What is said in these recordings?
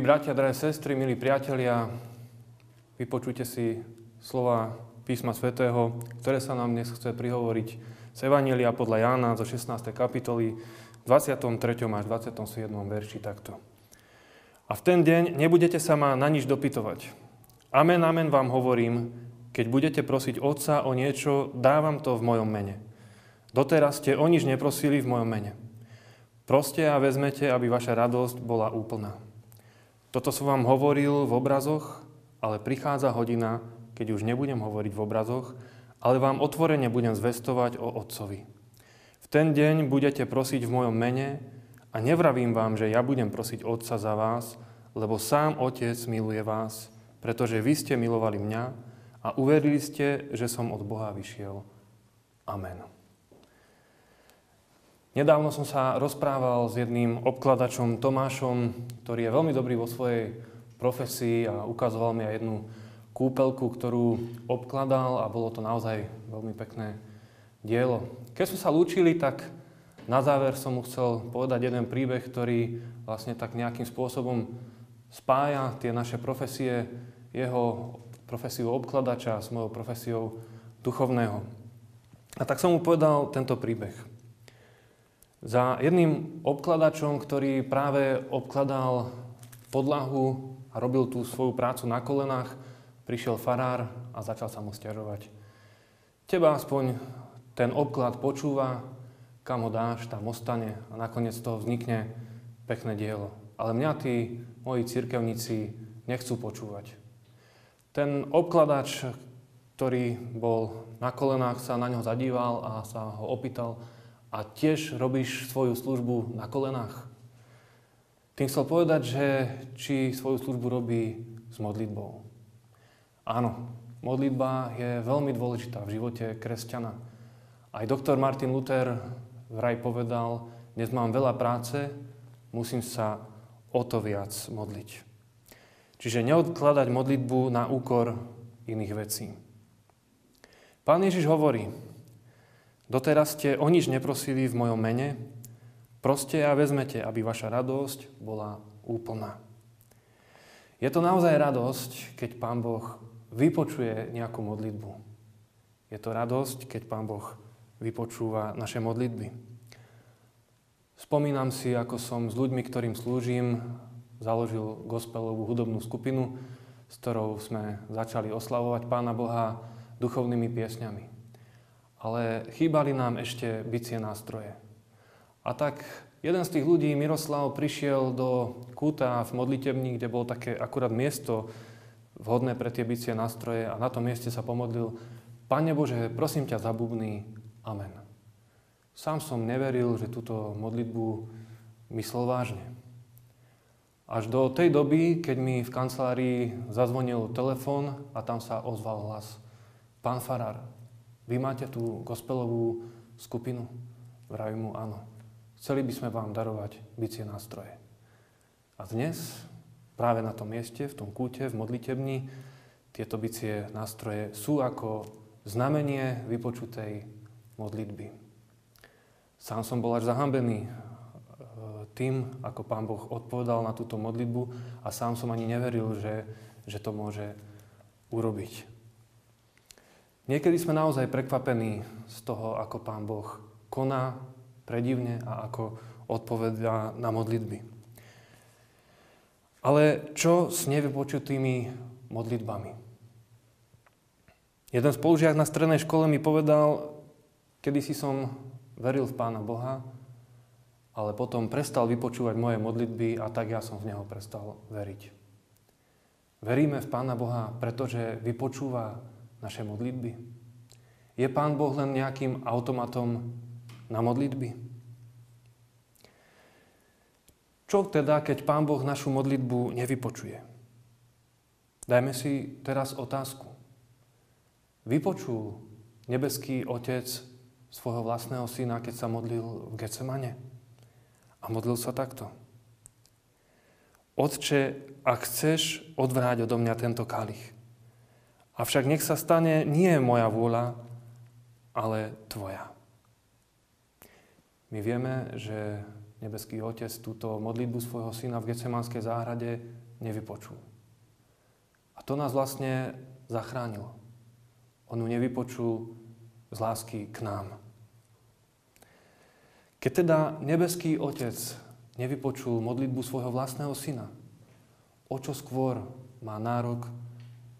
Milí bratia, drahé sestry, milí priatelia, vypočujte si slova písma svätého, ktoré sa nám dnes chce prihovoriť z Evanielia podľa Jána zo 16. kapitoly 23. až 27. verši takto. A v ten deň nebudete sa ma na nič dopytovať. Amen, amen vám hovorím, keď budete prosiť Otca o niečo, dávam to v mojom mene. Doteraz ste o nič neprosili v mojom mene. Proste a vezmete, aby vaša radosť bola úplná. Toto som vám hovoril v obrazoch, ale prichádza hodina, keď už nebudem hovoriť v obrazoch, ale vám otvorene budem zvestovať o Otcovi. V ten deň budete prosiť v mojom mene a nevravím vám, že ja budem prosiť Otca za vás, lebo sám Otec miluje vás, pretože vy ste milovali mňa a uverili ste, že som od Boha vyšiel. Amen. Nedávno som sa rozprával s jedným obkladačom Tomášom, ktorý je veľmi dobrý vo svojej profesii a ukazoval mi aj jednu kúpelku, ktorú obkladal a bolo to naozaj veľmi pekné dielo. Keď sme sa lúčili, tak na záver som mu chcel povedať jeden príbeh, ktorý vlastne tak nejakým spôsobom spája tie naše profesie, jeho profesiu obkladača s mojou profesiou duchovného. A tak som mu povedal tento príbeh. Za jedným obkladačom, ktorý práve obkladal podlahu a robil tú svoju prácu na kolenách, prišiel farár a začal sa mu stiažovať. Teba aspoň ten obklad počúva, kam ho dáš, tam ostane a nakoniec z toho vznikne pekné dielo. Ale mňa tí moji cirkevníci nechcú počúvať. Ten obkladač, ktorý bol na kolenách, sa na ňo zadíval a sa ho opýtal, a tiež robíš svoju službu na kolenách. Tým chcel povedať, že či svoju službu robí s modlitbou. Áno, modlitba je veľmi dôležitá v živote kresťana. Aj doktor Martin Luther vraj povedal, dnes mám veľa práce, musím sa o to viac modliť. Čiže neodkladať modlitbu na úkor iných vecí. Pán Ježiš hovorí, Doteraz ste o nič neprosili v mojom mene, proste a vezmete, aby vaša radosť bola úplná. Je to naozaj radosť, keď Pán Boh vypočuje nejakú modlitbu. Je to radosť, keď Pán Boh vypočúva naše modlitby. Spomínam si, ako som s ľuďmi, ktorým slúžim, založil gospelovú hudobnú skupinu, s ktorou sme začali oslavovať Pána Boha duchovnými piesňami ale chýbali nám ešte bicie nástroje. A tak jeden z tých ľudí, Miroslav, prišiel do kúta v modlitebni, kde bolo také akurát miesto vhodné pre tie bicie nástroje a na tom mieste sa pomodlil Pane Bože, prosím ťa, zabubný. Amen. Sám som neveril, že túto modlitbu myslel vážne. Až do tej doby, keď mi v kancelárii zazvonil telefón a tam sa ozval hlas. Pán Farár, vy máte tú gospelovú skupinu? Vravím mu áno. Chceli by sme vám darovať bicie nástroje. A dnes, práve na tom mieste, v tom kúte, v modlitebni, tieto bicie nástroje sú ako znamenie vypočutej modlitby. Sám som bol až zahambený e, tým, ako Pán Boh odpovedal na túto modlitbu a sám som ani neveril, že, že to môže urobiť. Niekedy sme naozaj prekvapení z toho, ako Pán Boh koná predivne a ako odpovedá na modlitby. Ale čo s nevypočutými modlitbami? Jeden spolužiak na strednej škole mi povedal, kedy si som veril v Pána Boha, ale potom prestal vypočúvať moje modlitby a tak ja som v Neho prestal veriť. Veríme v Pána Boha, pretože vypočúva naše modlitby? Je Pán Boh len nejakým automatom na modlitby? Čo teda, keď Pán Boh našu modlitbu nevypočuje? Dajme si teraz otázku. Vypočul nebeský Otec svojho vlastného syna, keď sa modlil v Getsemane? A modlil sa takto. Otče, ak chceš, odvráť odo mňa tento kalich. Avšak nech sa stane nie moja vôľa, ale tvoja. My vieme, že nebeský Otec túto modlitbu svojho syna v Getsemanskej záhrade nevypočul. A to nás vlastne zachránilo. On ju nevypočul z lásky k nám. Keď teda nebeský Otec nevypočul modlitbu svojho vlastného syna, o čo skôr má nárok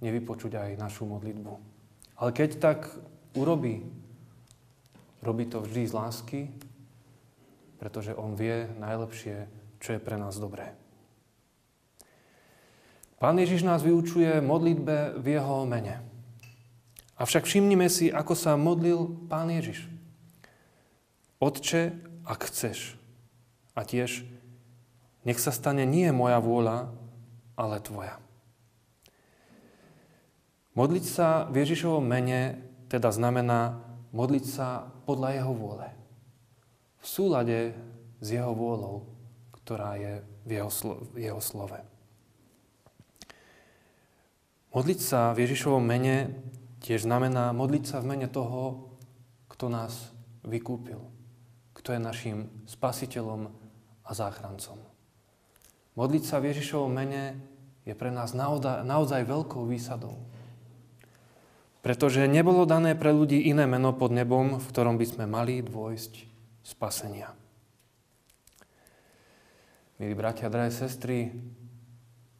nevypočuť aj našu modlitbu. Ale keď tak urobí, robí to vždy z lásky, pretože on vie najlepšie, čo je pre nás dobré. Pán Ježiš nás vyučuje modlitbe v jeho mene. Avšak všimnime si, ako sa modlil Pán Ježiš. Otče, ak chceš. A tiež, nech sa stane nie moja vôľa, ale tvoja. Modliť sa v Ježišovom mene teda znamená modliť sa podľa jeho vôle. V súlade s jeho vôľou, ktorá je v jeho, slo- v jeho slove. Modliť sa v Ježišovom mene tiež znamená modliť sa v mene toho, kto nás vykúpil kto je našim spasiteľom a záchrancom. Modliť sa v Ježišovom mene je pre nás naozaj, naozaj veľkou výsadou. Pretože nebolo dané pre ľudí iné meno pod nebom, v ktorom by sme mali dôjsť spasenia. Milí bratia, drahé sestry,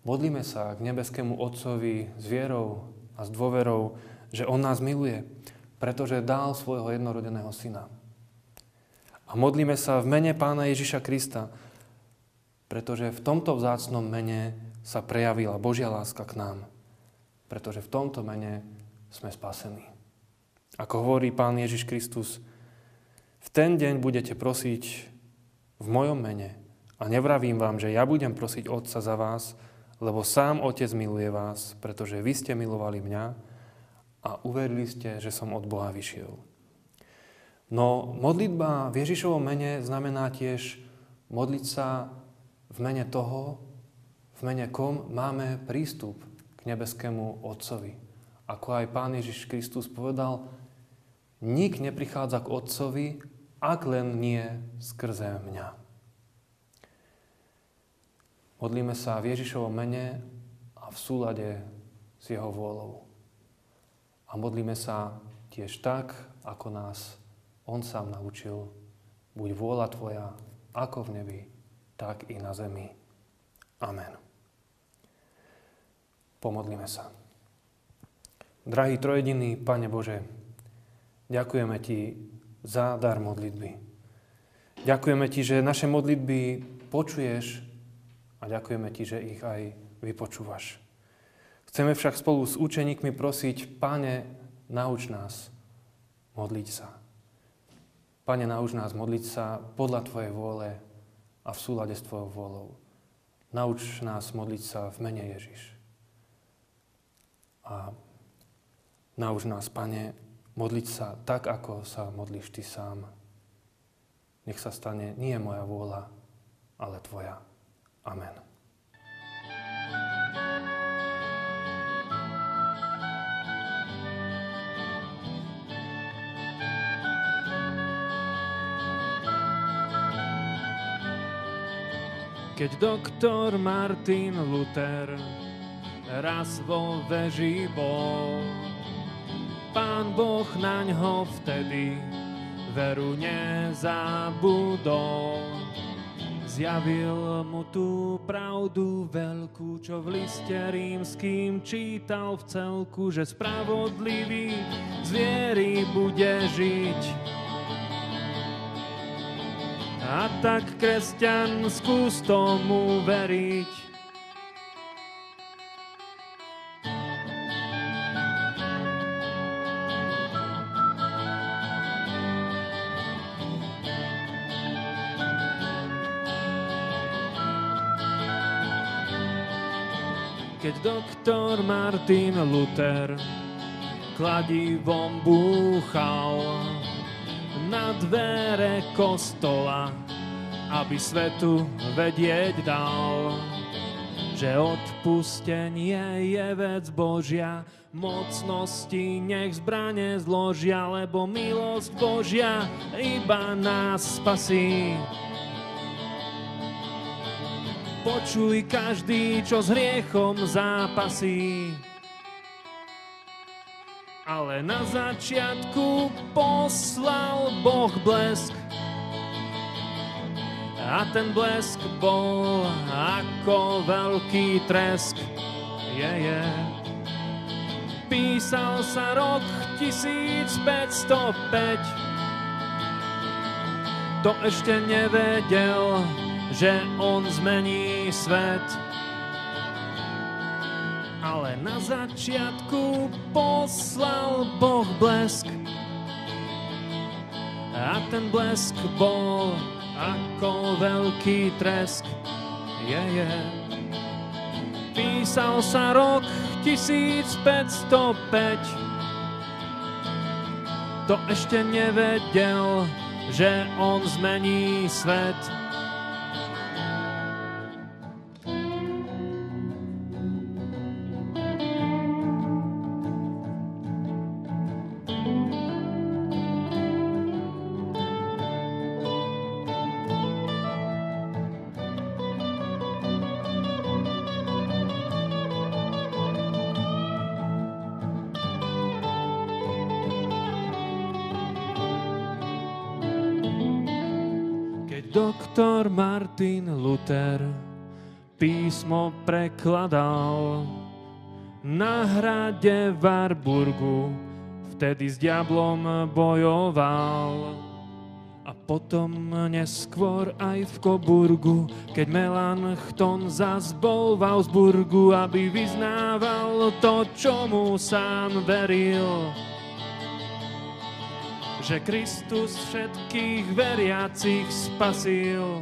modlíme sa k nebeskému Otcovi s vierou a s dôverou, že On nás miluje, pretože dal svojho jednorodeného syna. A modlíme sa v mene Pána Ježiša Krista, pretože v tomto vzácnom mene sa prejavila Božia láska k nám. Pretože v tomto mene sme spasení. Ako hovorí Pán Ježiš Kristus, v ten deň budete prosiť v mojom mene a nevravím vám, že ja budem prosiť Otca za vás, lebo sám Otec miluje vás, pretože vy ste milovali mňa a uverili ste, že som od Boha vyšiel. No modlitba v Ježišovom mene znamená tiež modliť sa v mene toho, v mene kom máme prístup k nebeskému Otcovi. Ako aj Pán Ježiš Kristus povedal, nik neprichádza k Otcovi, ak len nie skrze mňa. Modlíme sa v Ježišovom mene a v súlade s Jeho vôľou. A modlíme sa tiež tak, ako nás on sám naučil, buď vôľa Tvoja, ako v nebi, tak i na zemi. Amen. Pomodlíme sa. Drahý trojediný Pane Bože, ďakujeme Ti za dar modlitby. Ďakujeme Ti, že naše modlitby počuješ a ďakujeme Ti, že ich aj vypočúvaš. Chceme však spolu s učeníkmi prosiť, Pane, nauč nás modliť sa. Pane, nauč nás modliť sa podľa Tvojej vôle a v súlade s Tvojou vôľou. Nauč nás modliť sa v mene Ježiš. A nauč nás, Pane, modliť sa tak, ako sa modlíš Ty sám. Nech sa stane nie moja vôľa, ale Tvoja. Amen. Keď doktor Martin Luther raz vo veži bol, pán Boh na ňo vtedy veru nezabudol. Zjavil mu tú pravdu veľkú, čo v liste rímským čítal v celku, že spravodlivý zviery bude žiť a tak kresťan skús tomu veriť. Keď doktor Martin Luther kladivom búchal, na dvere kostola, aby svetu vedieť dal, že odpustenie je vec Božia, mocnosti nech zbrane zložia, lebo milosť Božia iba nás spasí. Počuj každý, čo s hriechom zápasí. Ale na začiatku poslal Boh blesk. A ten blesk bol ako veľký tresk. Je, je. Písal sa rok 1505. To ešte nevedel, že on zmení svet. Ale na začiatku poslal Boh blesk. A ten blesk bol ako veľký tresk. Je, je. Písal sa rok 1505. To ešte nevedel, že on zmení svet. Doktor Martin Luther písmo prekladal na hrade Warburgu, vtedy s diablom bojoval. A potom neskôr aj v Koburgu, keď Melanchthon zas bol v Augsburgu, aby vyznával to, čo mu sám veril že Kristus všetkých veriacich spasil.